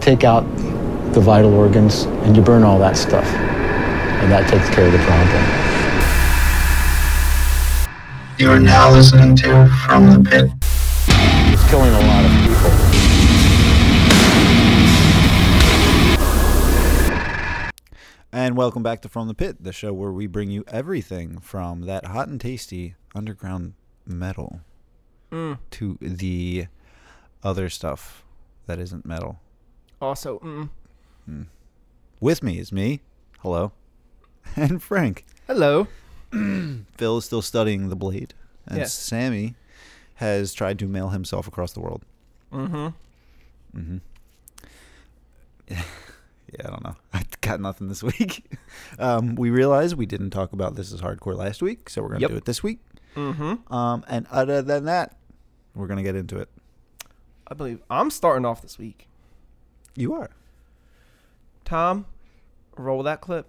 take out the vital organs and you burn all that stuff. And that takes care of the problem. You are now listening to From the Pit. It's killing a lot of people. And welcome back to From the Pit, the show where we bring you everything from that hot and tasty underground metal Mm. to the other stuff that isn't metal. Also, mm. With me is me, hello, and Frank. hello. Phil is still studying the blade, and Yes. Sammy has tried to mail himself across the world. Mm-hmm. Mm-hmm. yeah, I don't know. I got nothing this week. Um, we realized we didn't talk about This Is Hardcore last week, so we're gonna Yep. do it this week. Mm-hmm. Um, and other than that, we're gonna get into it. I believe I'm starting off this week. You are. Tom, roll that clip.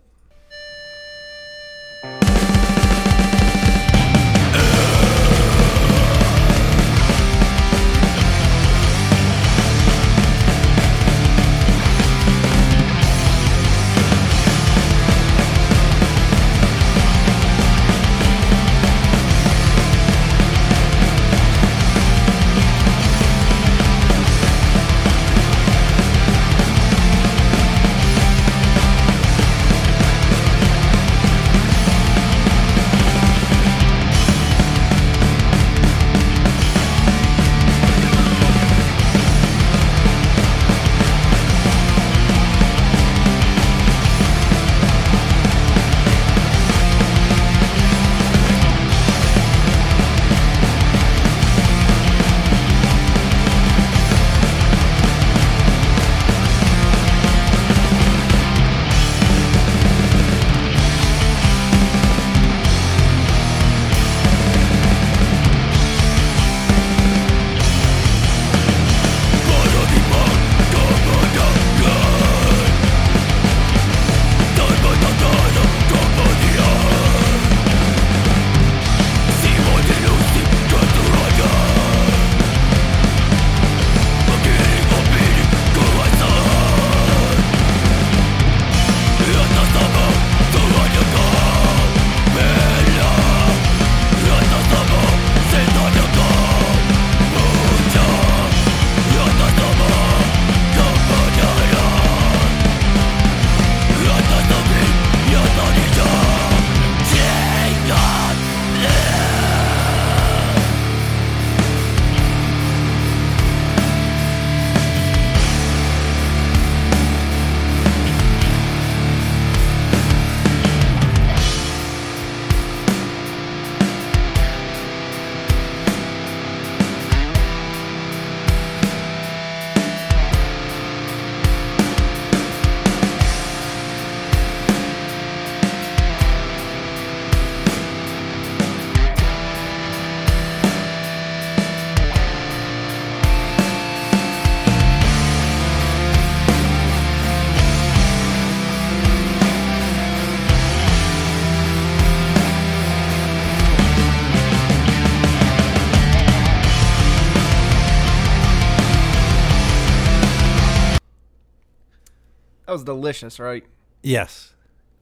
That was delicious, right? Yes.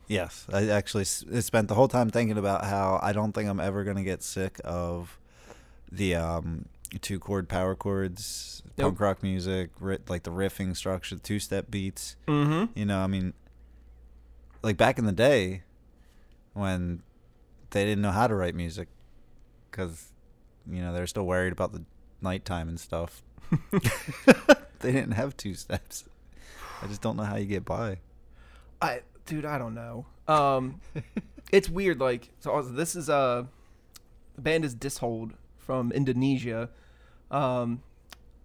Yes. I actually s- spent the whole time thinking about how I don't think I'm ever going to get sick of the um, two chord power chords, Nope. punk rock music, ri- like the riffing structure, two step beats. Mm-hmm. You know, I mean, like back in the day when they didn't know how to write music because, you know, they're still worried about the nighttime and stuff. they didn't have two steps. I just don't know how you get by. I, dude, I don't know. Um, it's weird. Like, so also, this is uh, the band is Dishold from Indonesia. Um,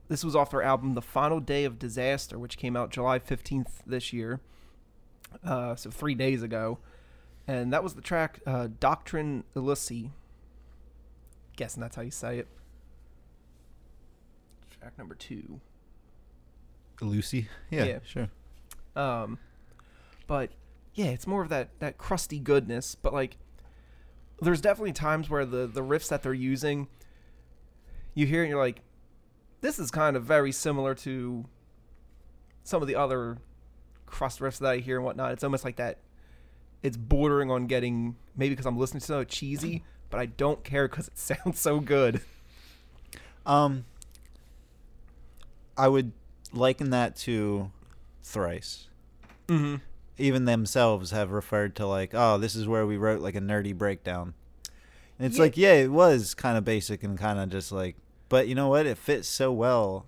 this was off their album "The Final Day of Disaster," which came out July fifteenth this year. Uh, so three days ago, and that was the track uh, "Doctrine Illusi." Guessing that's how you say it. Track number two. Lucy? Yeah, Yeah. sure. Um, but yeah, it's more of that that crusty goodness. But like, there's definitely times where the the riffs that they're using, you hear it and you're like, this is kind of very similar to some of the other crust riffs that I hear and whatnot, it's almost like that. It's bordering on getting maybe because I'm listening to it cheesy, but I don't care because it sounds so good. Um, I would liken that to Thrice. Mm-hmm. Even themselves have referred to like, oh, this is where we wrote like a nerdy breakdown. And it's Yeah. like, yeah, it was kind of basic and kind of just like, but you know what? It fits so well.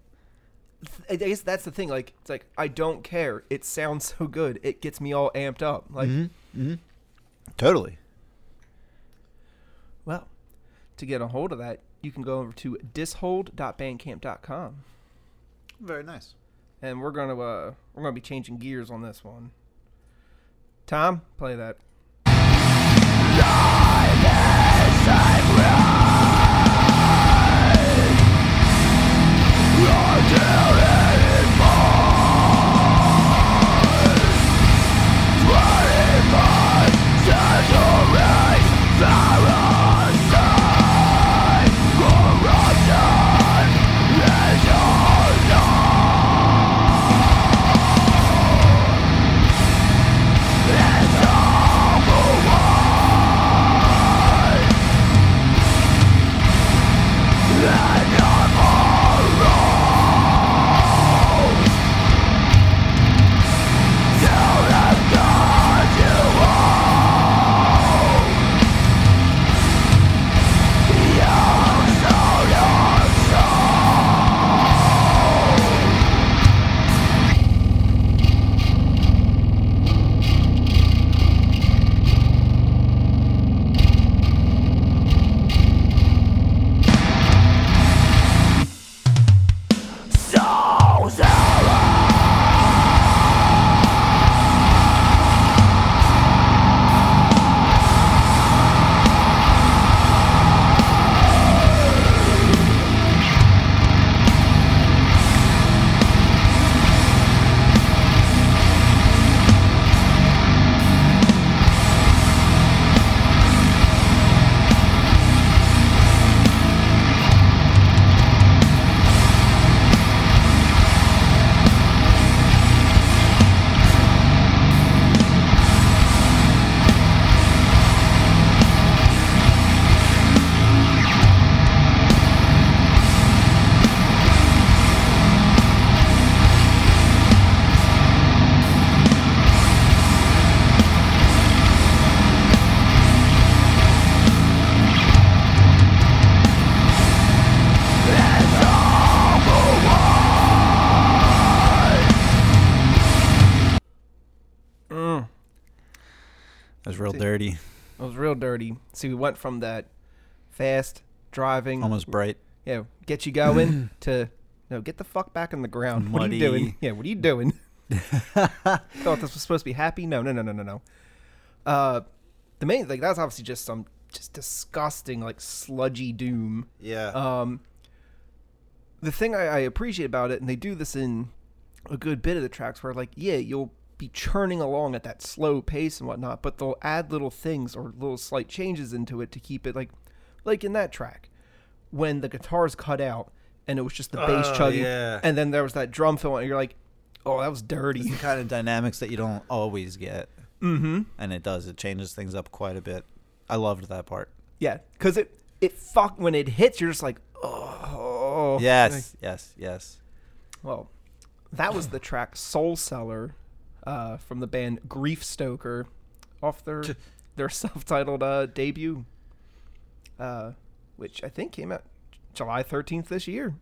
I guess that's the thing. Like, it's like I don't care. It sounds so good. It gets me all amped up. Like, mm-hmm. Totally. well, to get a hold of that, you can go over to dishold.bandcamp.com, Very nice. and we're gonna uh, we're gonna be changing gears on this one. Tom, play that. Was real dirty. It was real dirty. See, we went from that fast driving, Almost bright. yeah, get you going to no, get the fuck back in the ground. What are you doing? Yeah, what are you doing? Thought this was supposed to be happy? No, no, no, no, no, no. Uh, the main like that's obviously just some just disgusting like sludgy doom. Yeah. Um, the thing I, I appreciate about it, and they do this in a good bit of the tracks, where like, yeah, you'll be churning along at that slow pace and whatnot, but they'll add little things or little slight changes into it to keep it like, like in that track, when the guitars cut out and it was just the bass Oh, chugging, yeah. and then there was that drum fill, and you're like, oh, that was dirty. the kind of dynamics that you don't always get. mm-hmm. And it does. It changes things up quite a bit. I loved that part. Yeah, because it it fuck when it hits, you're just like, oh, Yes, yes, yes. Well, that was the track Soul Seller uh, from the band Grief Stoker off their their self-titled uh, debut, uh, which I think came out July 13th this year.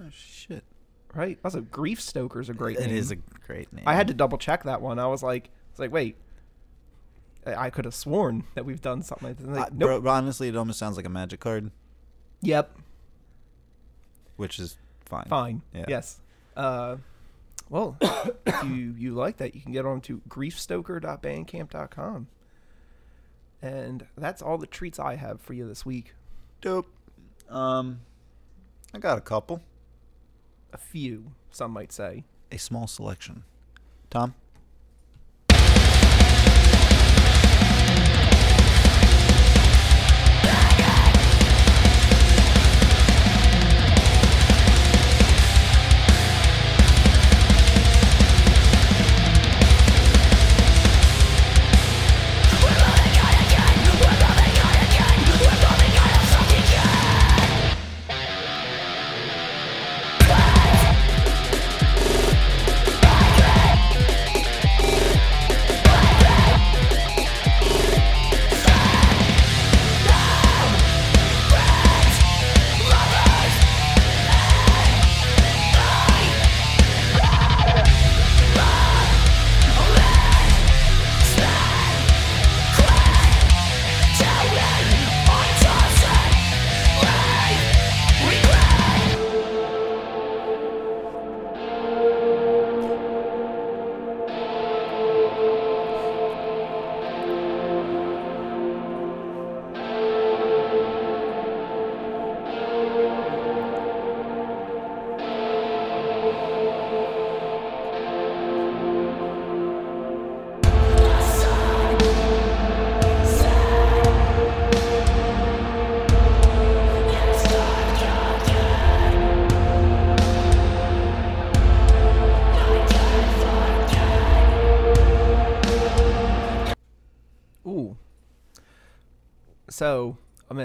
Oh shit. Right? Also, Grief Stoker's a great It name. is a great name. I had to double check that one. I was like, I was like, wait. I I could have sworn that we've done something like this. And I- like, nope. bro, honestly, it almost sounds like a magic card, Yep. which is fine. Fine. Yeah. Yes. Uh, well, if you, you like that, you can get on to griefstoker.bandcamp.com. And that's all the treats I have for you this week. Dope. Um, I got a couple. A few, some might say. A small selection. Tom.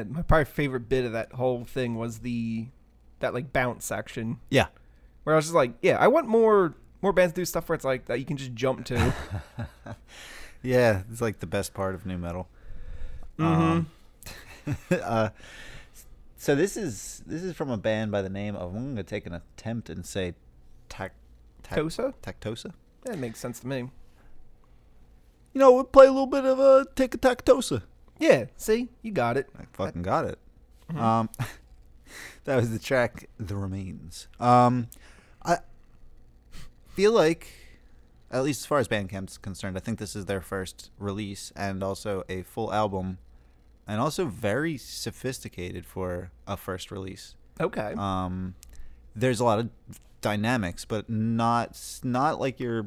My probably favorite bit of that whole thing was the that like bounce section Yeah. where I was just like, yeah, I want more more bands to do stuff where it's like that you can just jump to. Yeah, it's like the best part of new metal. Mhm. Um, uh, so this is this is from a band by the name of I'm gonna take an attempt and say tac, tac Tosa? Tactosa. That makes sense to me. You know, we'll play a little bit of a take a Tactosa. Yeah, see, you got it. I fucking got it. Um, that was the track "The Remains." Um, I feel like, at least as far as Bandcamp's concerned, I think this is their first release and also a full album, and also very sophisticated for a first release. Okay. Um, there's a lot of dynamics, but not not like your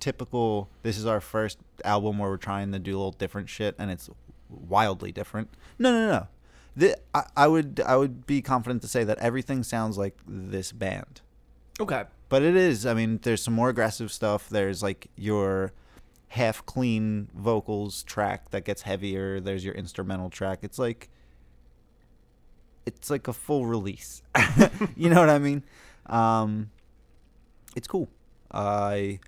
typical. This is our first album where we're trying to do a little different shit, and it's wildly different. No, no, no. The, I, I would I would be confident to say that everything sounds like this band, okay. but it is. I mean, there's some more aggressive stuff. There's like your half clean vocals track that gets heavier. There's your instrumental track. It's like it's like a full release. you know what I mean? Um, it's cool. I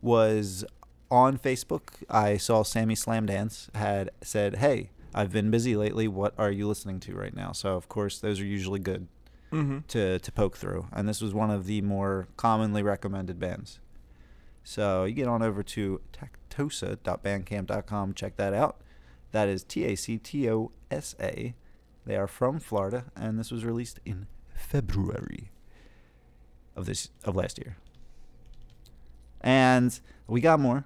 was on Facebook. I saw Sammy Slam Dance had said, "Hey, I've been busy lately. What are you listening to right now?" So of course, those are usually good Mm-hmm. to to poke through, and this was one of the more commonly recommended bands. So you get on over to tactosa.bandcamp.com, check that out. That is T A C T O S A. They are from Florida, and this was released in February of this of last year. And we got more.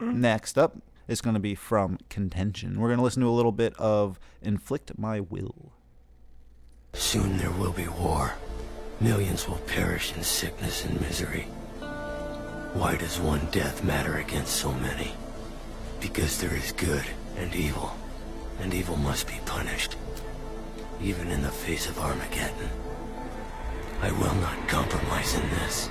Mm. Next up is going to be from Contention. We're going to listen to a little bit of Inflict My Will. Soon there will be war. Millions will perish in sickness and misery. Why does one death matter against so many? Because there is good and evil, and evil must be punished, even in the face of Armageddon. I will not compromise in this.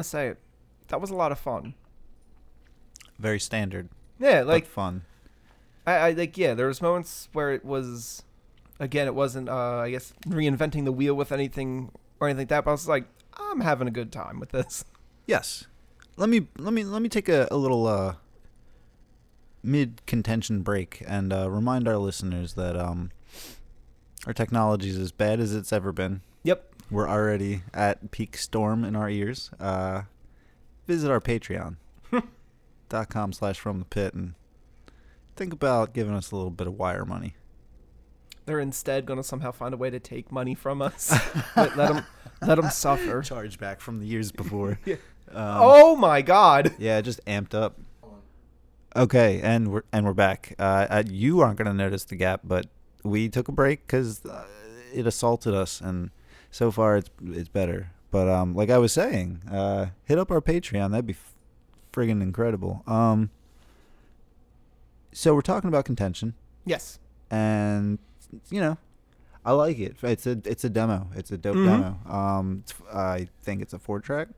Gonna say it. That was a lot of fun. Very standard, Yeah, like like fun. I, I like yeah, there was moments where it was again it wasn't uh I guess reinventing the wheel with anything or anything like that, but I was like, I'm having a good time with this. Yes. Let me let me let me take a, a little uh mid contention break and uh, remind our listeners that um, our technology is as bad as it's ever been. We're already at peak storm in our ears. Uh, visit our Patreon dot com slash from the pit and think about giving us a little bit of wire money. They're instead going to somehow find a way to take money from us. let, let them let them suffer. Charge back from the years before. Yeah. Um, oh my god. Yeah, just amped up. Okay, and we're and we're back. Uh, uh, you aren't gonna notice the gap, but we took a break because uh, it assaulted us, and so far it's it's better. But um, like I was saying, uh, hit up our Patreon. That'd be friggin' incredible. Um, so we're talking about contention, Yes. and you know, I like it. It's a it's a demo. It's a dope Mhm. demo. Um, it's, I think it's a four track.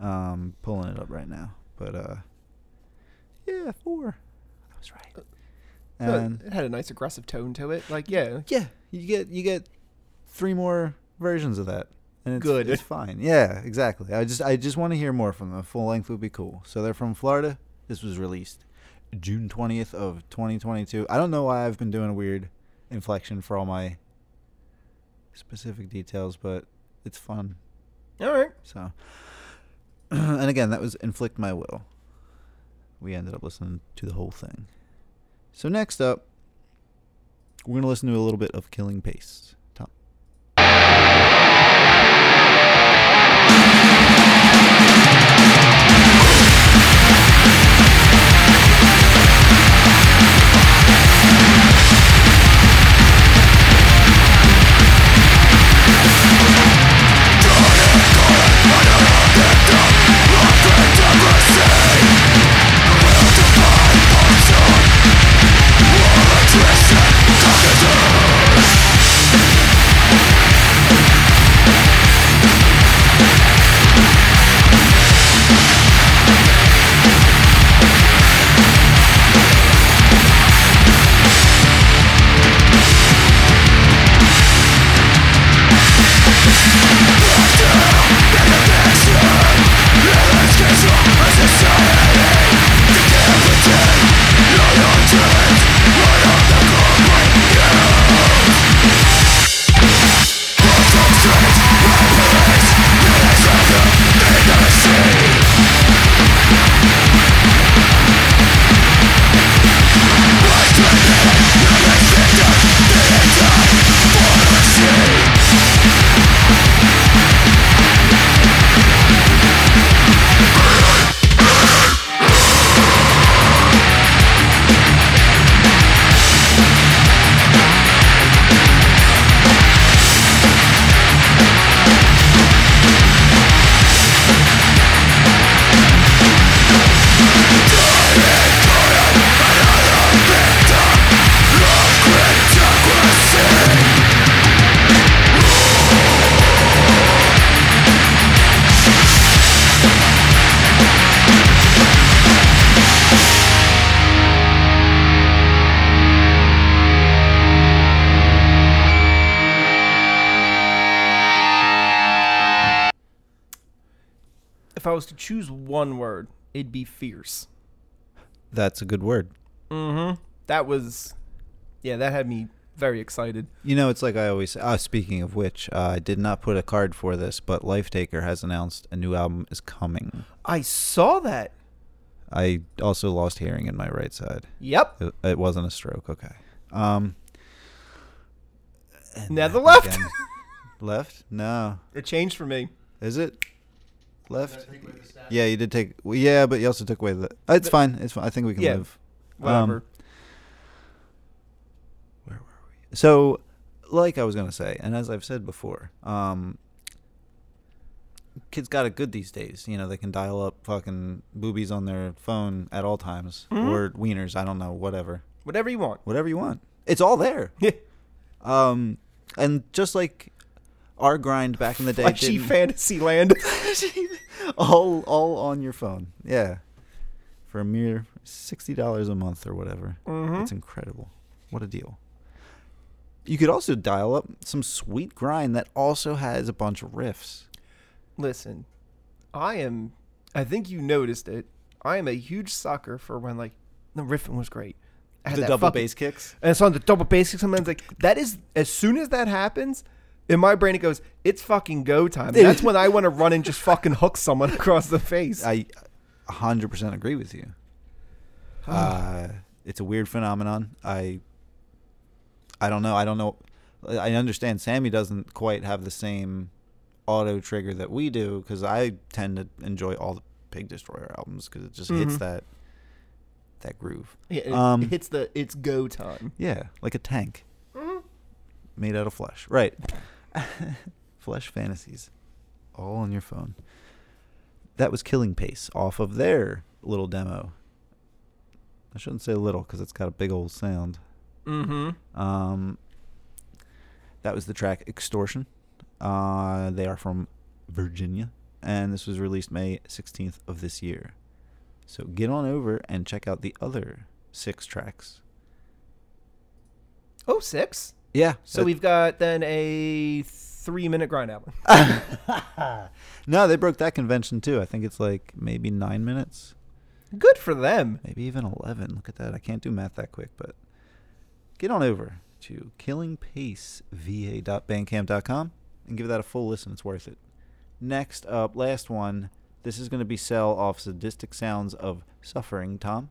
Um, pulling it up right now, but uh, yeah, four. I was right. Uh, And it had a nice aggressive tone to it. Like, yeah. yeah, you get you get three more versions of that, and it's, Good. It's fine. Yeah, exactly. I just I just want to hear more from them. Full length would be cool. So they're from Florida. This was released June twentieth of twenty twenty two. I don't know why I've been doing a weird inflection for all my specific details, but it's fun. All right. So, and again, that was Inflict My Will. We ended up listening to the whole thing. So, next up, we're going to listen to a little bit of Killing Pace. Choose one word, it'd be fierce. That's a good word. Mm-hmm. That was, yeah, that had me very excited. You know, it's like I always say. Uh, speaking of which, uh, I did not put a card for this, but Life Taker has announced a new album is coming. I saw that. I also lost hearing in my right side. Yep. It, it wasn't a stroke. Okay. Um. Now the left. left? No. It changed for me. Is it left? Yeah, you did take. Well, yeah, but you also took away the. uh, It's fine. It's fine. I think we can Yeah, live. Whatever. Um, where were we? So, like I was gonna say, and as I've said before, um, kids got it good these days. You know, they can dial up fucking boobies on their phone at all times, Mhm. or wieners. I don't know, whatever, Whatever you want. whatever you want. It's all there. Yeah. Um, and just like our grind back in the day, didn't- fantasy land. all all on your phone. Yeah, for a mere sixty dollars a month or whatever. Mhm. It's incredible. What a deal. You could also dial up some sweet grind that also has a bunch of riffs. Listen, I am. I think you noticed it. I am a huge sucker for when like the riffing was great. I had The double fucking- bass kicks. and it's on the double bass kick. Sometimes like that is as soon as that happens, in my brain it goes, it's fucking go time. And that's when I want to run and just fucking hook someone across the face. I 100% agree with you. uh, it's a weird phenomenon. I I don't know. I don't know. I understand Sammy doesn't quite have the same auto trigger that we do because I tend to enjoy all the Pig Destroyer albums because it just hits Mhm. that that groove. Yeah, it, Um, it hits the it's go time. Yeah, like a tank made out of flesh. Right. flesh fantasies, all on your phone. That was Killing Pace off of their little demo. I shouldn't say little because it's got a big old sound. Mm-hmm. Um, that was the track Extortion. Uh, they are from Virginia, and this was released May 16th of this year. So get on over and check out the other six tracks. Oh, six. Yeah. So we've got then a three minute grind album. no, they broke that convention too. I think it's like maybe nine minutes, Good for them. maybe even 11. Look at that. I can't do math that quick, but get on over to killingpaceva.bandcamp.com and give that a full listen. It's worth it. Next up, last one. This is going to be Cell off Sadistic Sounds of Suffering, Tom.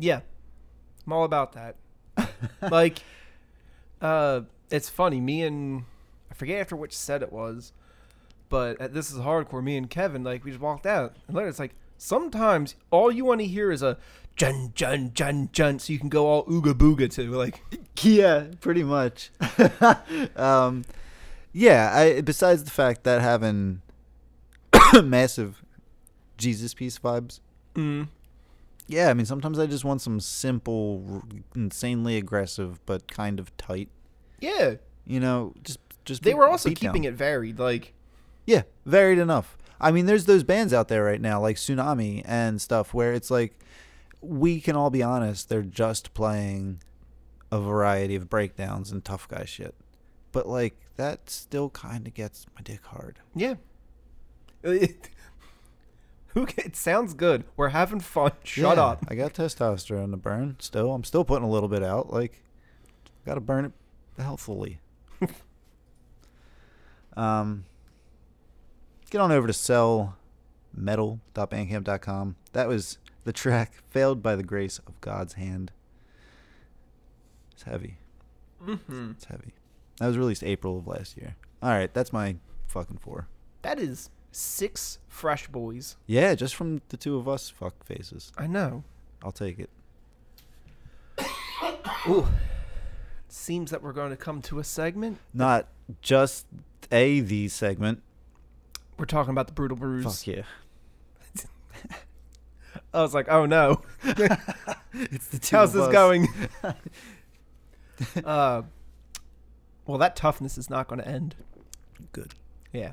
Yeah, I'm all about that. like, uh, it's funny. Me and I forget after which set it was, but at this is hardcore. Me and Kevin, like, we just walked out, and later it's like sometimes all you want to hear is a jun jun jun jun, so you can go all ooga booga to. Like, Yeah, pretty much. um, yeah, I besides the fact that having massive Jesus piece vibes. mm, Yeah, I mean sometimes I just want some simple, insanely aggressive but kind of tight. yeah, You know, just just they beat- were also keeping down. it varied. Like, Yeah, varied enough. I mean, there's those bands out there right now like Sunami and stuff where it's like we can all be honest, they're just playing a variety of breakdowns and tough guy shit. But like that still kind of gets my dick hard. yeah. Who? It sounds good. We're having fun. Shut Yeah, up. I got testosterone to burn still. I'm still putting a little bit out. Like, got to burn it healthily. um, get on over to sellmetal.bandcamp.com. That was the track "Failed by the Grace of God's Hand." It's heavy. Mm-hmm. It's heavy. That was released April of last year. All right, that's my fucking four. That is six fresh boys. Yeah, just from the two of us fuck faces. I know. I'll take it. Ooh. Seems that we're going to come to a segment. Not just a the segment. We're talking about the brutal bruise. Fuck yeah. I was like, oh no. It's the two How's of this us. going? uh, well, that toughness is not going to end. Good. Yeah.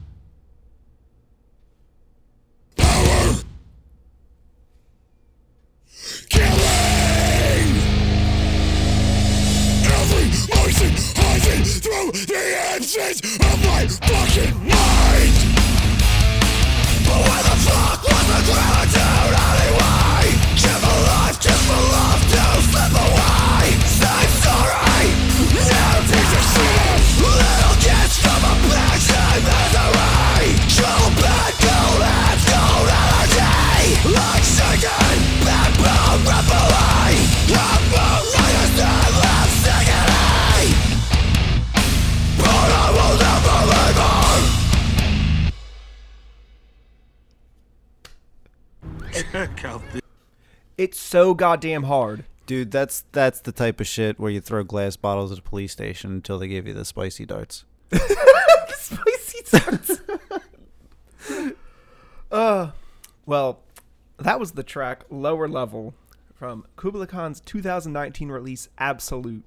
pieces of my fucking It's so goddamn hard. Dude, that's that's the type of shit where you throw glass bottles at a police station until they give you the spicy darts. Spicy tarts. uh, well, that was the track Lower Level from Kublai Khan's 2019 release Absolute.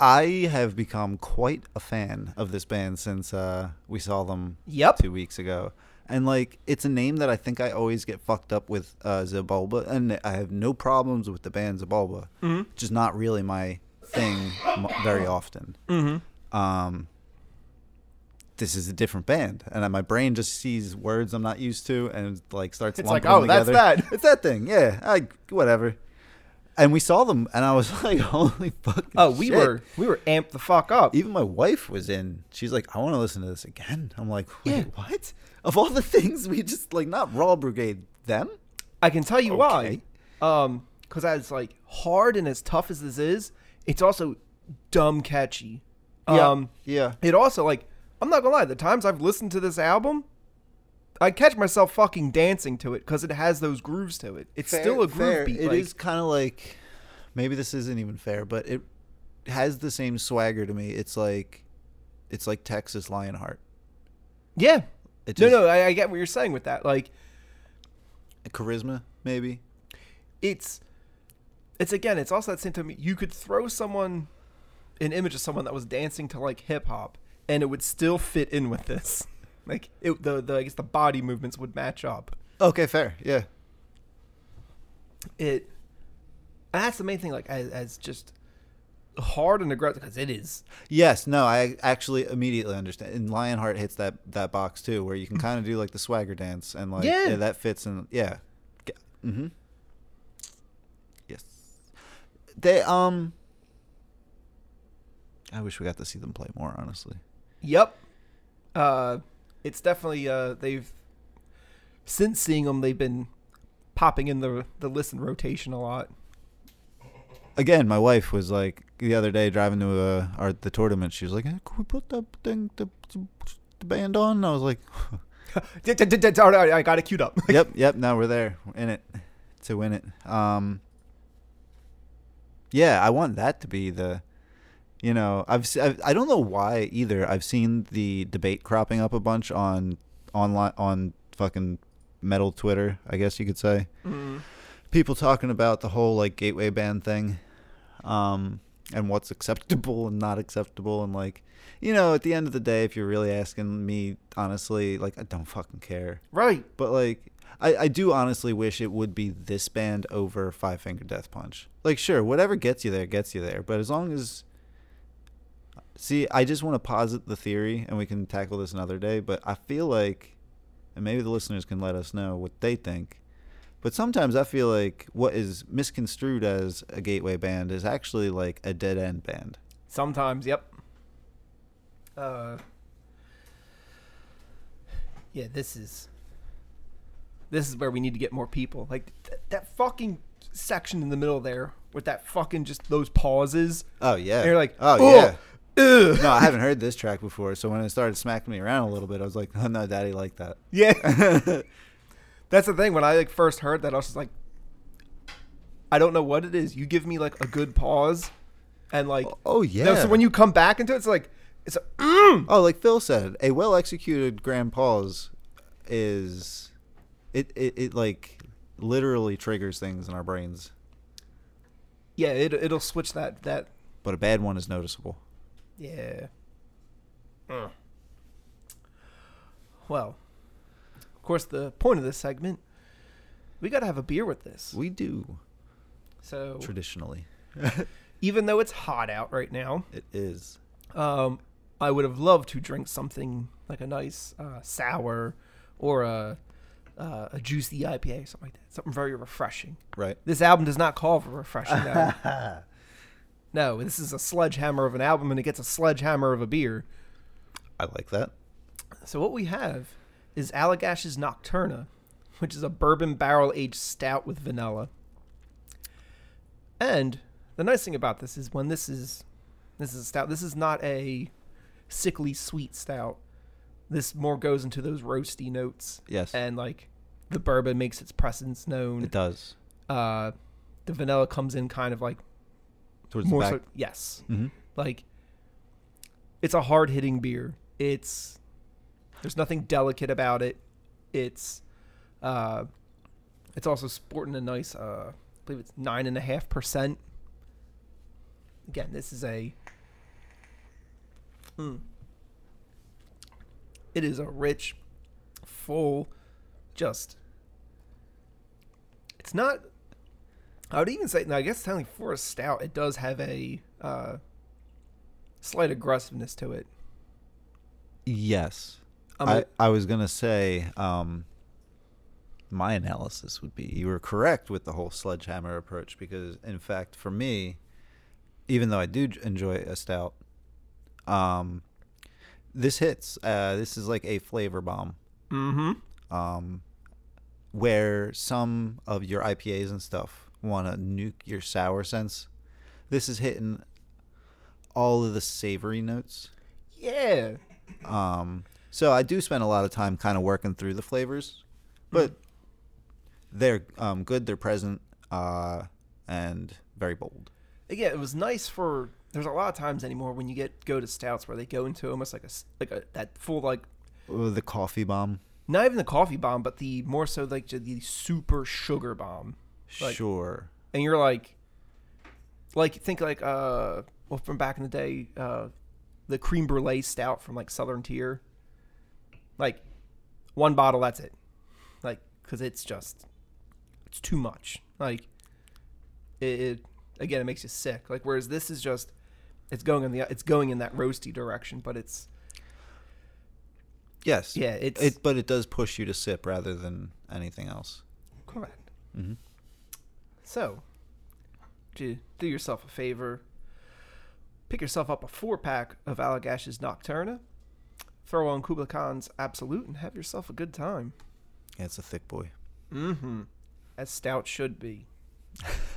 I have become quite a fan of this band since uh, we saw them Yep. two weeks ago. And like, it's a name that I think I always get fucked up with uh, Xibalba, and I have no problems with the band Xibalba. Mm-hmm. Just not really my thing m- very often. Mm-hmm. Um, this is a different band, and my brain just sees words I'm not used to, and like starts. It's like, oh, them that's together. that. It's that thing. Yeah, I whatever. And we saw them, and I was like, "Holy fuck!" Oh, we shit. were we were amped the fuck up. Even my wife was in. She's like, I want to listen to this again. I'm like, wait, Yeah. what? Of all the things we just like, not Raw Brigade, them? I can tell you why. Um, because as like hard and as tough as this is, it's also dumb catchy. Um, yeah. it also like I'm not gonna lie. The times I've listened to this album, I catch myself fucking dancing to it because it has those grooves to it. It's still a groove beat. It like, is kind of like, maybe this isn't even fair, but it has the same swagger to me. It's like, it's like Texas Lionheart. yeah. It No, no, I, I get what you're saying with that. Like charisma, maybe. it's it's again it's also that same time you could throw someone an image of someone that was dancing to like hip hop and it would still fit in with this like it, the, the i guess the body movements would match up Okay, fair. Yeah. it that's the main thing like as, as just hard and aggressive because it is Yes, no, I actually immediately understand. And Lionheart hits that that box too, where you can kind of do like the swagger dance and like Yeah. yeah, that fits in. Yeah, mm-hmm. Yes, they um. I wish we got to see them play more. Honestly, yep uh it's definitely uh they've since seeing them they've been popping in the the listen rotation a lot again, my wife was like the other day driving to uh, our the tournament. She was like, hey, "Can we put that thing the, the band on?" And I was like, I got it queued up. yep, yep. Now we're there, we're in it to win it. Um, yeah, I want that to be the, you know, I've, I've I don't know why either. I've seen the debate cropping up a bunch on online on fucking metal Twitter, I guess you could say. People talking about the whole like gateway band thing, um, and what's acceptable and not acceptable, and like. You know, at the end of the day, if you're really asking me honestly, like I don't fucking care. Right. But like, I, I do honestly wish it would be this band over Five Finger Death Punch. Like, sure, whatever gets you there gets you there. But as long as, see, I just want to posit the theory, and we can tackle this another day. But I feel like and maybe the listeners can let us know what they think. But sometimes I feel like what is misconstrued as a gateway band is actually like a dead end band. Sometimes, yep. Uh, yeah, this is this is where we need to get more people. Like th- that fucking section in the middle there with that fucking just those pauses. Oh yeah. And you're like, oh "Oh, yeah. Ugh. No, I haven't heard this track before, so when it started smacking me around a little bit, I was like, "Oh no, Daddy liked that." Yeah, that's the thing. When I like first heard that, I was just like, I don't know what it is. You give me like a good pause, and like, Oh yeah. no, so when you come back into it, it's like it's a, mm. Oh, like Phil said, a well executed grand pause is it, it it like literally triggers things in our brains, yeah, it it'll switch that that but a bad one is noticeable. Yeah. Well, of course, the point of this segment, we got to have a beer with this. We do So, traditionally. even though it's hot out right now, It is. um, I would have loved to drink something like a nice uh, sour or a uh, a juicy IPA, something like that. Something very refreshing. Right. This album does not call for refreshing. No. this is a sledgehammer of an album, and it gets a sledgehammer of a beer. I like that. So what we have is Allagash's Nocturna, which is a bourbon barrel aged stout with vanilla. And the nice thing about this is when this is this is a stout, this is not a sickly sweet stout. This more goes into those roasty notes. Yes. And like the bourbon makes its presence known. It does. Uh the vanilla comes in kind of like Towards more so yes. hmm Like it's a hard hitting beer. It's there's nothing delicate about it. It's uh it's also sporting a nice uh I believe it's nine and a half percent. Again, this is a Mm. it is a rich, full, just it's not I would even say, now I guess technically for a stout, it does have a uh, slight aggressiveness to it. Yes. Um, I, I was gonna say, um, my analysis would be you were correct with the whole sledgehammer approach because, in fact, for me, even though I do enjoy a stout, um, this hits. Uh, this is like a flavor bomb. mm-hmm. Um, where some of your IPAs and stuff want to nuke your sour sense, this is hitting all of the savory notes. Yeah. Um, so I do spend a lot of time kind of working through the flavors, but they're um, good. They're present uh, and very bold. Yeah, it was nice for. There's a lot of times anymore when you get go to stouts where they go into almost like a like a that full like the coffee bomb, not even the coffee bomb, but the more so like the super sugar bomb, Like- sure. and you're like, like think like uh well from back in the day uh the cream brulee stout from like Southern Tier, like one bottle that's it, like because it's just it's too much like it, it again it makes you sick like whereas this is just it's going in the it's going in that roasty direction but it's Yes. yeah it's It, but it does push you to sip rather than anything else. correct Mhm. So do do yourself a favor pick yourself up a four pack of Allagash's Nocturna throw on Kublai Khan's Absolute and have yourself a good time Yeah, it's a thick boy. mm-hmm as stout should be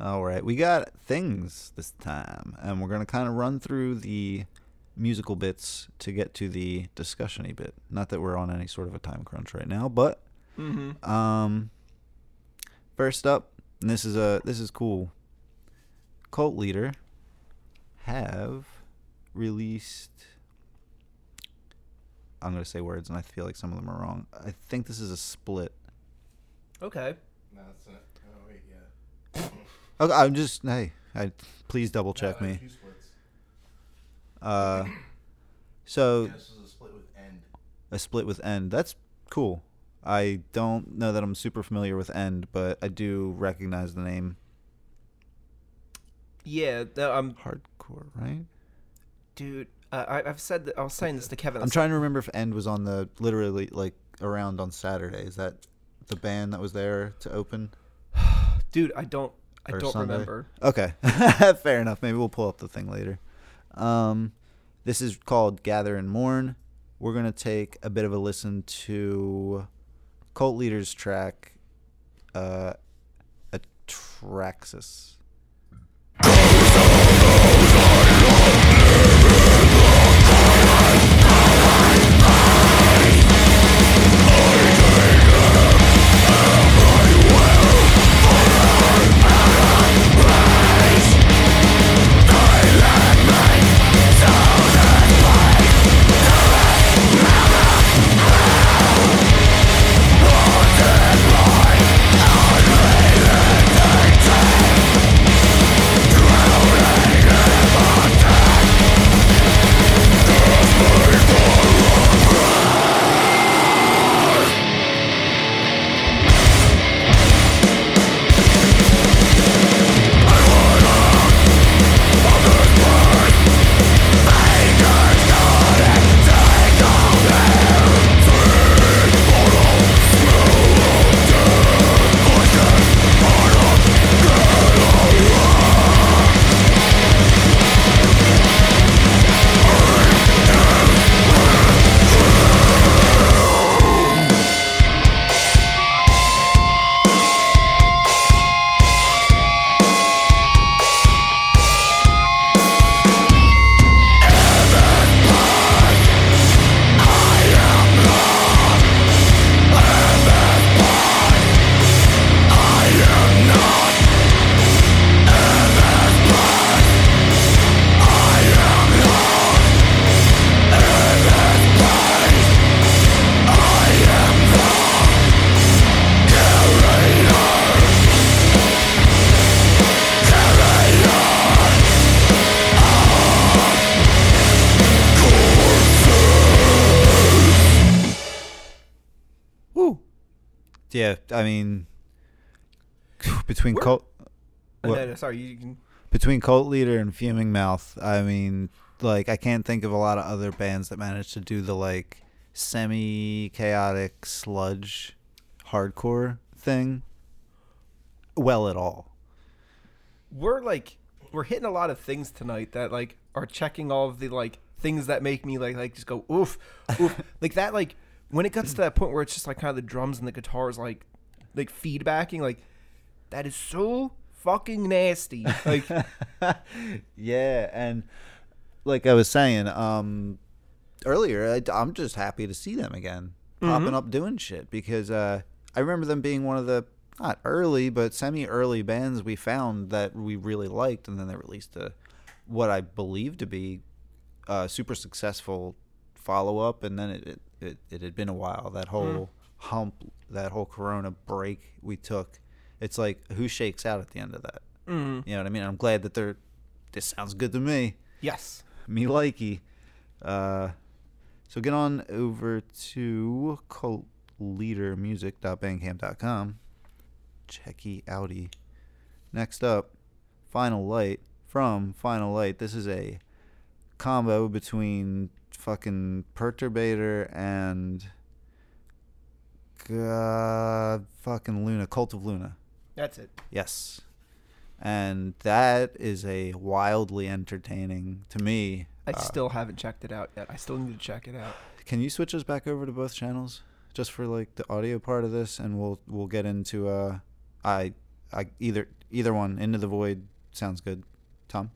All right, we got things this time, and we're gonna kind of run through the musical bits to get to the discussiony bit. Not that we're on any sort of a time crunch right now, but mm-hmm um, first up, and this is a this is cool. Cult leader have released. I'm gonna say words, and I feel like some of them are wrong. I think this is a split. okay No, that's not. Oh wait, yeah. Okay, I'm just hey, I, please double check No, me. Two splits. Uh, so Yeah, this is a split with end. a split with End. That's cool. I don't know that I'm super familiar with End, but I do recognize the name. yeah th- um Hardcore, right? dude Uh, I, I've said that I was saying this to Kevin. I'm trying to remember if End was on the literally like around on Saturday. Is that the band that was there to open? dude. I don't. I Or don't Sunday? remember. Okay, fair enough. Maybe we'll pull up the thing later. Um, this is called Gather and Mourn. We're gonna take a bit of a listen to Cult Leader's track, uh, Atraxis. Yeah, I mean, between Cult. What? then, uh, sorry, you can. between Cult Leader and Fuming Mouth, I mean, like I can't think of a lot of other bands that managed to do the like semi chaotic sludge hardcore thing well at all. We're like, we're hitting a lot of things tonight that like are checking all of the like things that make me like like just go oof, oof. like that like when it gets to that point where it's just like kind of the drums and the guitars like like feedbacking like that is so fucking nasty. Like yeah, and like I was saying um earlier, I, I'm just happy to see them again popping up doing shit because uh, I remember them being one of the not early but semi-early bands we found that we really liked, and then they released a what I believe to be a super successful follow-up, and then it it, it, it had been a while that whole hump, that whole Corona break we took. It's like who shakes out at the end of that. mm, You know what I mean? I'm glad that they're. This sounds good to me. yes. Me likey. Uh, so get on over to cultleadermusic.bandcamp.com. Checky outie. Next up, Final Light from Final Light. This is a combo between fucking Perturbator and uh, fucking Luna, Cult of Luna. That's it. Yes. And that is a wildly entertaining to me. I uh, still haven't checked it out yet. I still need to check it out. Can you switch us back over to both channels just for like the audio part of this and we'll we'll get into uh I I either either one into the void sounds good. Tom.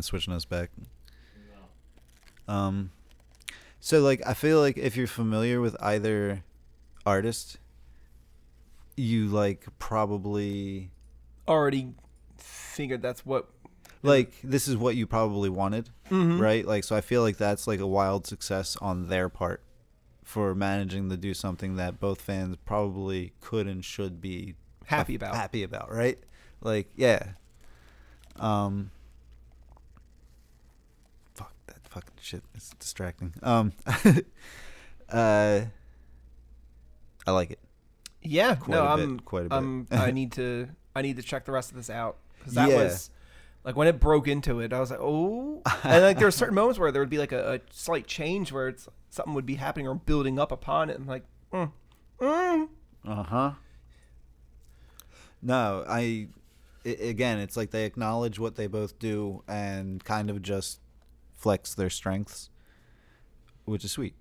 Mind switching us back. Um, so like I feel like if you're familiar with either artist, you like probably Already figured that's what. like this is what you probably wanted, Mhm. right? Like so I feel like that's like a wild success on their part for managing to do something that both fans probably could and should be Happy about. happy about, right? Like, yeah. Um fuck that fucking shit. It's distracting. Um uh I like it. Yeah, Quite no, a bit, I'm quite a bit. I'm, I need to I need to check the rest of this out because that Yeah. was like when it broke into it, I was like, oh, and like there were certain moments where there would be like a, a slight change where it's something would be happening or building up upon it. I'm like, mm, mm. Uh-huh. No, I i again, it's like they acknowledge what they both do and kind of just flex their strengths, which is sweet.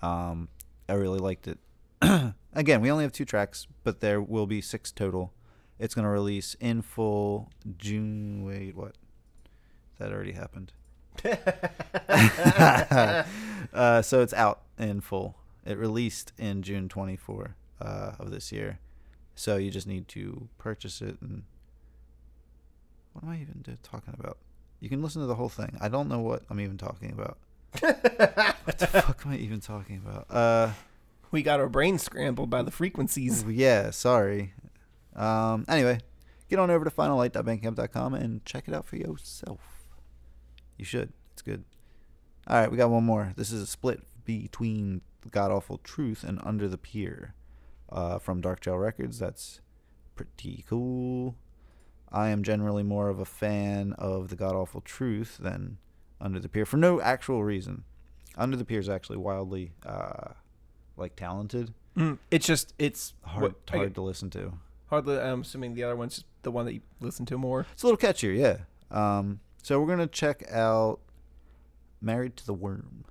Um I really liked it. again, we only have two tracks, but there will be six total. It's going to release in full June. Wait, what? That already happened. uh, so it's out in full. It released in June 24 uh, of this year. So you just need to purchase it. And what am I even talking about? You can listen to the whole thing. I don't know what I'm even talking about. what the fuck am I even talking about? Uh, we got our brain scrambled by the frequencies. yeah, sorry. Um, anyway, get on over to finallight.bandcamp.com and check it out for yourself. You should. It's good. All right, we got one more. This is a split between God Awful Truth and Under the Pier uh, from Dark Jail Records. That's pretty cool. I am generally more of a fan of the God Awful Truth than Under the Pier for no actual reason. Under the Pier is actually wildly uh, like talented, Mm, it's just it's hard what- hard to listen to. hardly. I'm assuming the other one's the one that you listen to more. It's a little catchier, yeah. Um, so we're gonna check out "Married to the Worm."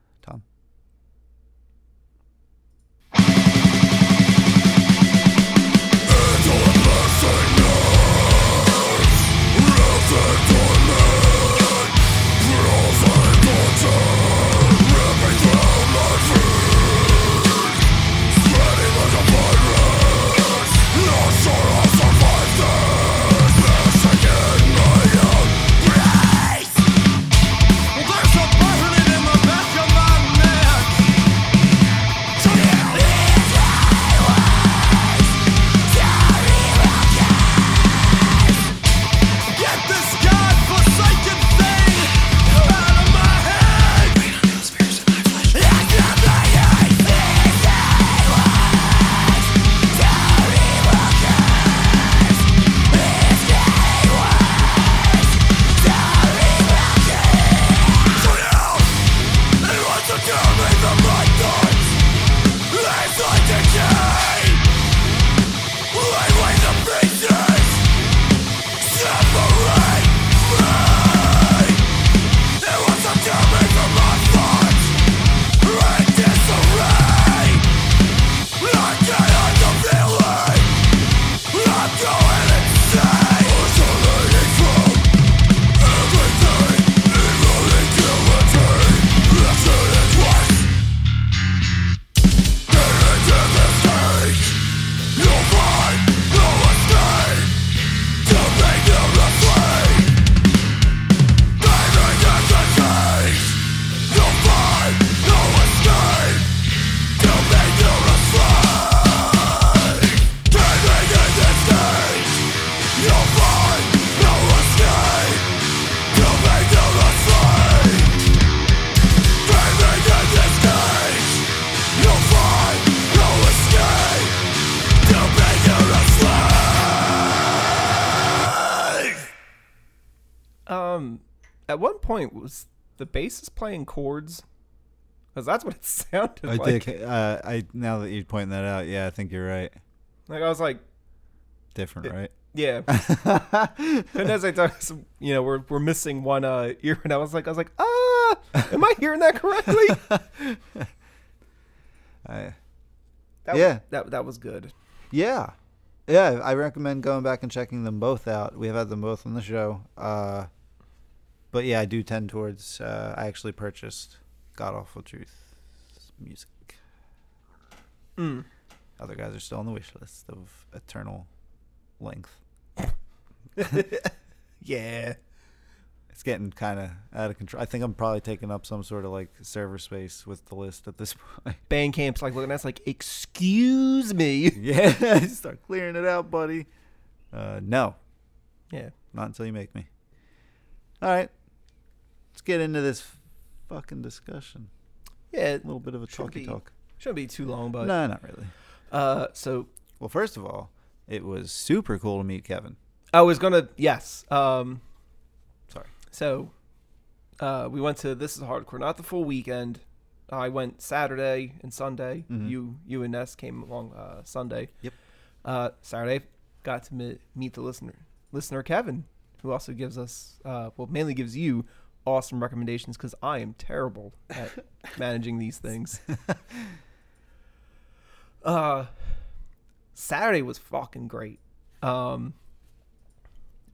At one point was the bassist playing chords? Because that's what it sounded like. I like. think uh, I now that you're pointing that out, yeah, I think you're right. Like I was like, Different, right? yeah. and as I thought, you know, we're we're missing one uh, ear, and I was like, I was like, ah, am I hearing that correctly? I, That Yeah. was, that that was good. yeah, Yeah, I recommend going back and checking them both out. We have had them both on the show. Uh, but yeah, I do tend towards. Uh, I actually purchased God Awful Truth music. Mm. Other guys are still on the wish list of eternal length. Yeah. It's getting kind of out of control. I think I'm probably taking up some sort of like server space with the list at this point. Bandcamp's like looking at us like, excuse me. yeah, start clearing it out, buddy. Uh, no, Yeah. not until you make me. All right, get into this fucking discussion. Yeah. A little bit of a talky be. talk. Shouldn't be too long, but no, not really. uh, so Well, first of all, it was super cool to meet Kevin. I was gonna yes. Um, Sorry. so uh, we went to this is hardcore, not the full weekend. I went Saturday and Sunday. Mhm. You you and Ness came along uh, Sunday. Yep. Uh, Saturday got to meet, meet the listener listener Kevin, who also gives us uh, well mainly gives you awesome recommendations because I am terrible at managing these things. uh, Saturday was fucking great. Um,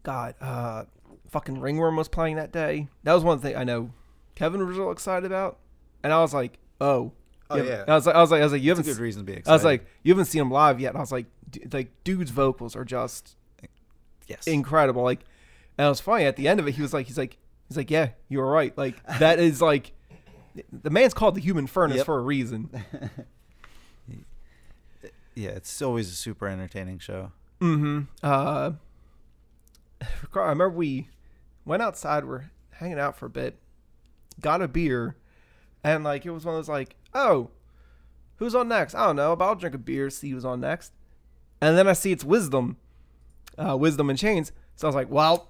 God, uh, fucking Ringworm was playing that day. That was one thing I know Kevin was real excited about, and I was like, oh, Oh, yeah. I was like, I was like, I was like, you haven't. good reason to be excited. I was like, you haven't seen him live yet. And I was like, like, dude's vocals are just yes. incredible. Like, and it was funny at the end of it. He was like, he's like, he's like, yeah, you were right. Like that is like, the man's called the human furnace Yep. for a reason. yeah, it's always a super entertaining show. Mm-hmm. Uh, I remember we went outside. We're hanging out for a bit, got a beer, and like it was one of those like, oh, who's on next? I don't know, but I'll drink a beer, see who's on next. And then I see it's Wisdom, uh, Wisdom in Chains. So I was like, well,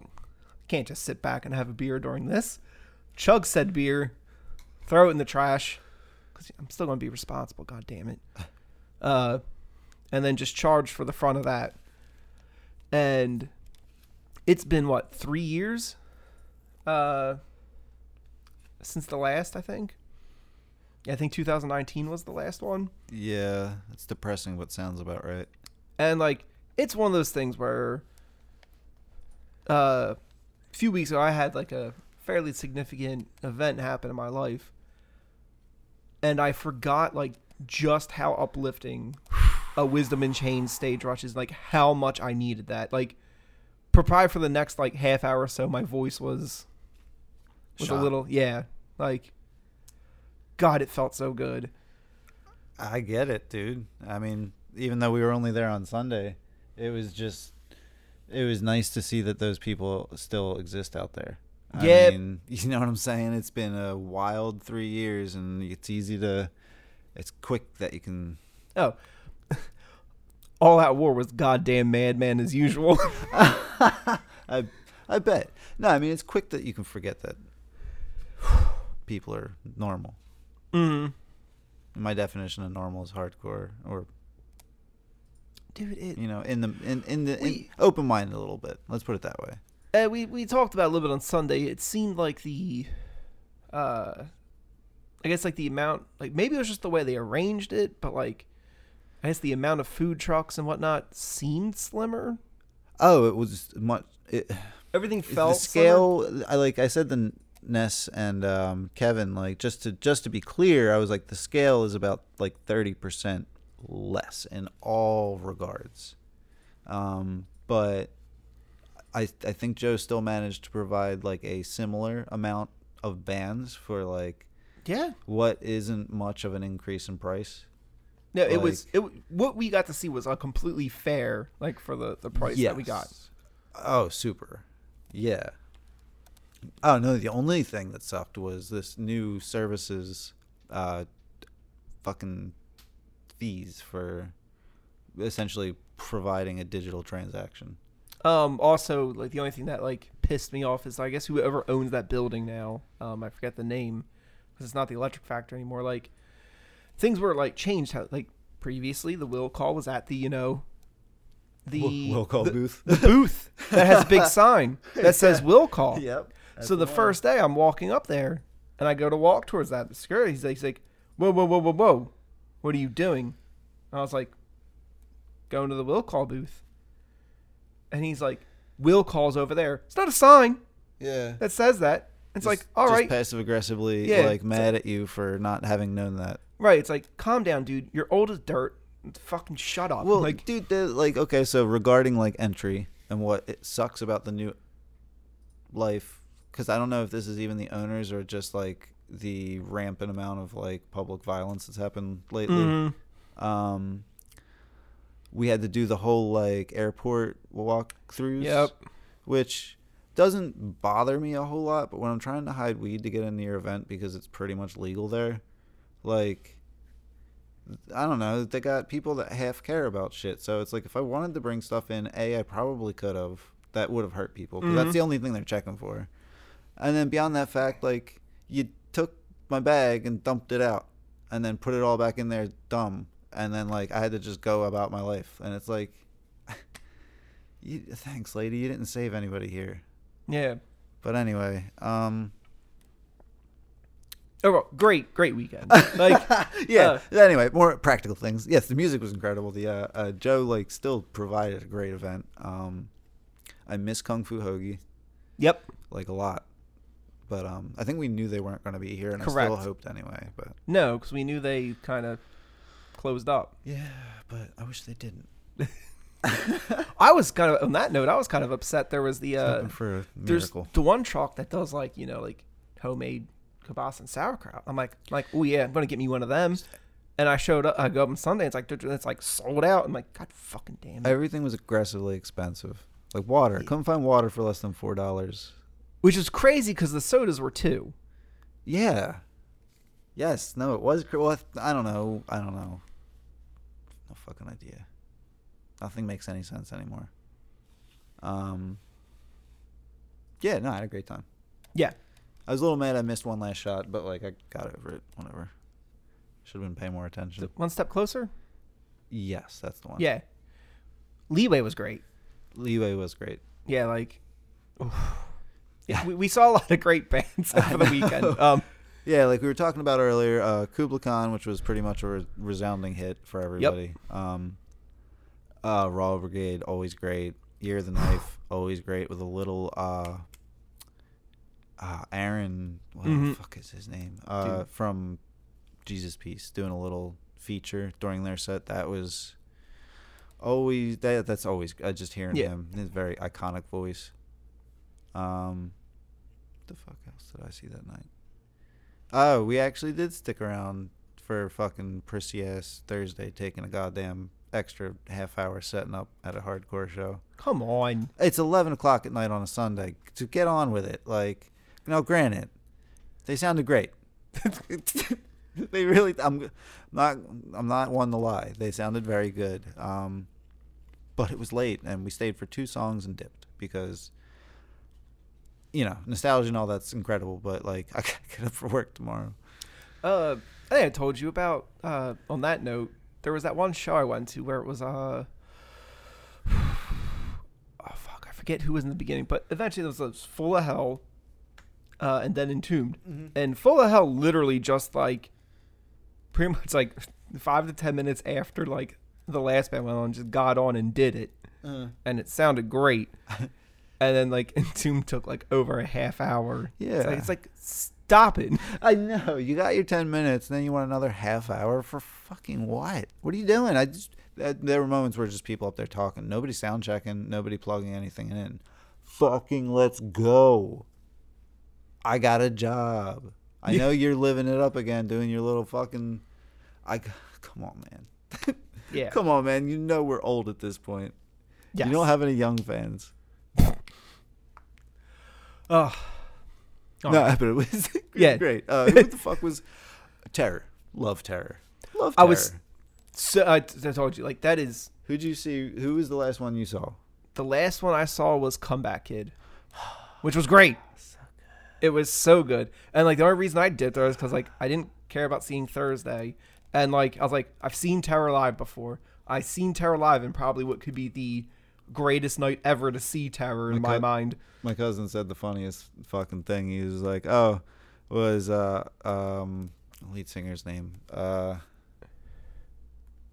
can't just sit back and have a beer during this. Chug said beer, throw it in the trash, because I'm still gonna be responsible. God damn it. Uh, and then just charge for the front of that and it's been what three years uh since the last i think i think 2019 was the last one Yeah, it's depressing, but sounds about right. and like it's one of those things where uh a few weeks ago i had like a fairly significant event happen in my life and i forgot like just how uplifting a wisdom in chains stage rush is like how much i needed that. Like probably for the next like half hour or so my voice was was a little yeah like god it felt so good. I get it, dude. I mean, even though we were only there on Sunday, it was just it was nice to see that those people still exist out there. I Yeah. mean, you know what I'm saying? It's been a wild 3 years and it's easy to it's quick that you can oh all out war was goddamn madman as usual I I bet. No, I mean, it's quick that you can forget that people are normal. mm. My definition of normal is hardcore or dude it you know, in the in in the in, open-minded a little bit. Let's put it that way. Uh, we we talked about a little bit on Sunday. It seemed like the, uh, I guess like the amount, like maybe it was just the way they arranged it, but like, I guess the amount of food trucks and whatnot seemed slimmer. Oh, it was much. It, Everything the felt scale. I like I said the Ness and um, Kevin. Like just to just to be clear, I was like the scale is about like thirty percent less in all regards. Um, but I I think Joe still managed to provide like a similar amount of bands for like. Yeah. what isn't much of an increase in price. No, it was it. What we got to see was a completely fair, like for the the price that we got. Oh, super. Yeah. Oh no, the only thing that sucked was this new services uh fucking fees for essentially providing a digital transaction. Um. Also, like the only thing that like pissed me off is I guess whoever owns that building now. Um. I forget the name because it's not the Electric Factory anymore. Like things were like changed. How like previously the will call was at the you know the Will call the, booth. the booth that has a big sign that says will call. Yep. So the first day I'm walking up there and I go to walk towards that. The security he's like, he's like, whoa, whoa, whoa, whoa, whoa, what are you doing? And I was like, going to the will call booth. and he's like, "Will calls over there." It's not a sign Yeah. that says that. It's like, all just right, passive aggressively, Yeah, like it's mad at you for not having known that. right. It's like, calm down, dude. You're old as dirt. Fucking shut up. Well, like, dude, the, like okay, so regarding like entry and what it sucks about the new life, because I don't know if this is even the owners or just like the rampant amount of like public violence that's happened lately. mhm. Um, we had to do the whole like airport walkthroughs. Yep. Which doesn't bother me a whole lot, but when I'm trying to hide weed to get into your event because it's pretty much legal there, like I don't know, they got people that half care about shit. So it's like if I wanted to bring stuff in, A, I probably could have. That would have hurt people Mhm. that's the only thing they're checking for. And then beyond that fact, like you my bag and dumped it out, and then put it all back in there, dumb. And then like I had to just go about my life, and it's like, you, thanks, lady, you didn't save anybody here. yeah. But anyway, um, Oh, well, great, great weekend. Like, yeah. Uh, anyway, more practical things. Yes, the music was incredible. The uh, uh, Joe like still provided a great event. Um, I miss Kung Fu Hoagie yep. like a lot, but um, I think we knew they weren't going to be here, and I still hoped anyway. But No, because we knew they kind of closed up. yeah, but I wish they didn't. I was kind of on that note. I was kind of upset. There was the uh, for a there's the one truck that does like you know like homemade kibas and sauerkraut. I'm like like oh yeah, I'm gonna get me one of them. And I showed up. I go up on Sunday. It's like it's like sold out. I'm like God fucking damn it. Everything was aggressively expensive. Like water, couldn't find water for less than four dollars. Which is crazy because the sodas were two. Yeah. Yes. No, it was. cr- Well, I don't know. I don't know. No fucking idea. Nothing makes any sense anymore. Um. Yeah. No, I had a great time. Yeah. I was a little mad I missed one last shot, but like I got over it. Whatever. Should have been paying more attention. One step closer. yes, that's the one. Yeah. Leeway was great. Leeway was great. Yeah, like. oof. Yeah, we, we saw a lot of great bands over the weekend. Um, Yeah, like we were talking about earlier, uh, Kublai Khan, which was pretty much a re- resounding hit for everybody. Um, uh, Raw Brigade, always great. Year of the Knife, always great with a little uh, uh, Aaron, what the Mhm. fuck is his name? Uh, from Jesus Piece, doing a little feature during their set. That was always that. That's always. I just hearing Yeah. him, his very iconic voice. Um, what the fuck else did I see that night? Oh, we actually did stick around for fucking prissy ass Thursday, taking a goddamn extra half hour setting up at a hardcore show. come on. It's eleven o'clock at night on a Sunday. To get on with it, like, now, granted, they sounded great. they really. I'm not. I'm not one to lie. They sounded very good. Um, but it was late, and we stayed for two songs and dipped because. You know, nostalgia and all that's incredible, but like I gotta get up for work tomorrow. Uh, I think I told you about. Uh, on that note, there was that one show I went to where it was uh. Oh fuck! I forget who was in the beginning, but eventually it was, it was full of hell, uh, and then entombed, and full of hell literally just like, pretty much like five to ten minutes after like the last band went on, just got on and did it, and it sounded great. And then like Entomb took like over a half hour. It's Yeah. like, it's like stop it. I know you got your ten minutes, and then you want another half hour for fucking what? What are you doing? I just there were moments where just people up there talking, nobody sound checking, nobody plugging anything in. Fucking let's go. I got a job. I know you're living it up again, doing your little fucking. I come on, man. Yeah. Come on, man. You know we're old at this point. Yes. You don't have any young fans. Oh. No, but it was, Yeah. great. Uh, who the fuck was Terror? Love Terror. Love I was so I, I told you like that is Who'd you see? Who was the last one you saw? the last one I saw was Comeback Kid, which was great. It was so good, and like the only reason I did there was because like I didn't care about seeing Thursday, and like I was like I've seen Terror live before. I've seen Terror live, and probably what could be the greatest night ever to see Terror in My my co- mind. My cousin said the funniest fucking thing. He was like, "Oh, was uh um lead singer's name? Uh,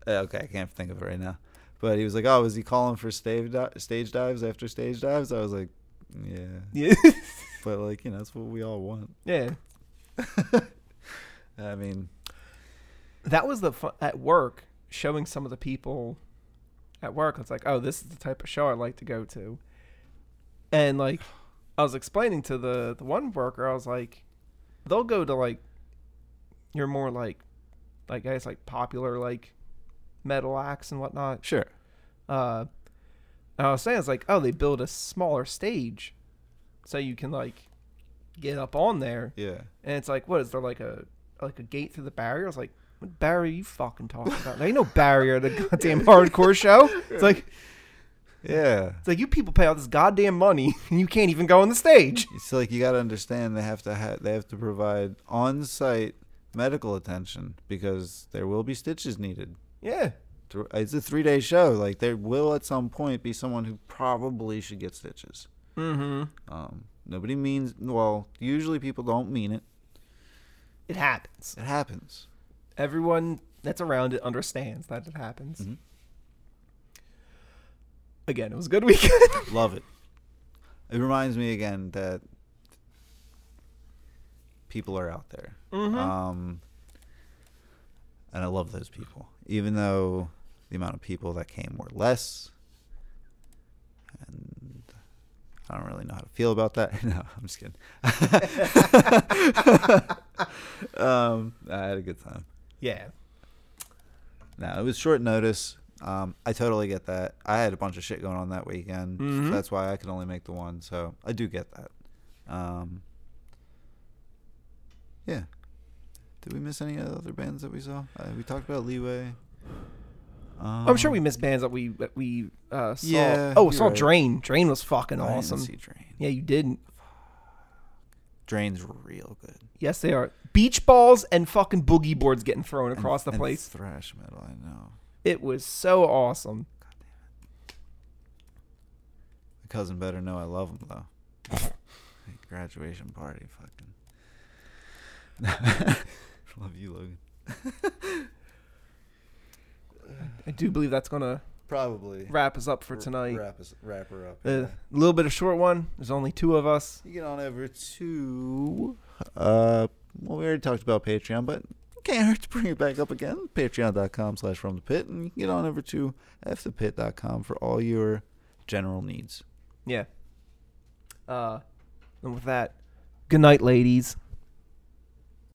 eh, okay, I can't think of it right now. But he was like, "Oh, was he calling for stage di- stage dives after stage dives?" I was like, "Yeah." Yeah. But like, you know, that's what we all want. yeah. I mean, That was the fun at work showing some of the people at work. It's like, oh, this is the type of show I like to go to. And like, I was explaining to the the one worker, I was like, they'll go to like, you're more like, like guys like popular like metal acts and whatnot. sure. Uh, and I was saying, it's like, oh, they build a smaller stage, so you can like get up on there. Yeah. And it's like, what is there like a like a gate through the barrier? I was like, what barrier are you fucking talking about? There ain't no barrier at a goddamn hardcore show. It's like Yeah. it's like you people pay all this goddamn money and you can't even go on the stage. It's like you got to understand they have to ha- they have to provide on-site medical attention because there will be stitches needed. Yeah. It's a three-day show. Like there will at some point be someone who probably should get stitches. Mm-hmm. Um, nobody means well. Usually people don't mean it. It happens. It happens. Everyone that's around it understands that it happens. Mhm. Again, it was a good weekend. Love it. It reminds me again that people are out there. Mhm. Um, and I love those people, even though the amount of people that came were less. And I don't really know how to feel about that. no, I'm just kidding. um, I had a good time. Yeah. No, it was short notice. Um, I totally get that. I had a bunch of shit going on that weekend. Mhm. That's why I could only make the one. So I do get that. Um, yeah. Did we miss any other bands that we saw? Uh, we talked about Leeway. Um, I'm sure we missed bands that we that we uh, saw. Yeah, oh, saw right. Drain. Drain was fucking I didn't awesome. see Drain. Yeah, you didn't. Drain's real good. Yes, they are. Beach balls and fucking boogie boards getting thrown And- across the and place. Thrash metal, I know. It was so awesome. My cousin better know I love him though. Graduation party, fucking. love you, Logan. I do believe that's gonna Probably. wrap us up for tonight. Wrap, us, wrap her up. A little bit of short one. There's only two of us. You get on over to. Uh, well, we already talked about Patreon, but can't hurt to bring it back up again. Patreon.com slash from the pit. And you can get on over to fthepit.com for all your general needs. Yeah. Uh, and with that, good night, ladies.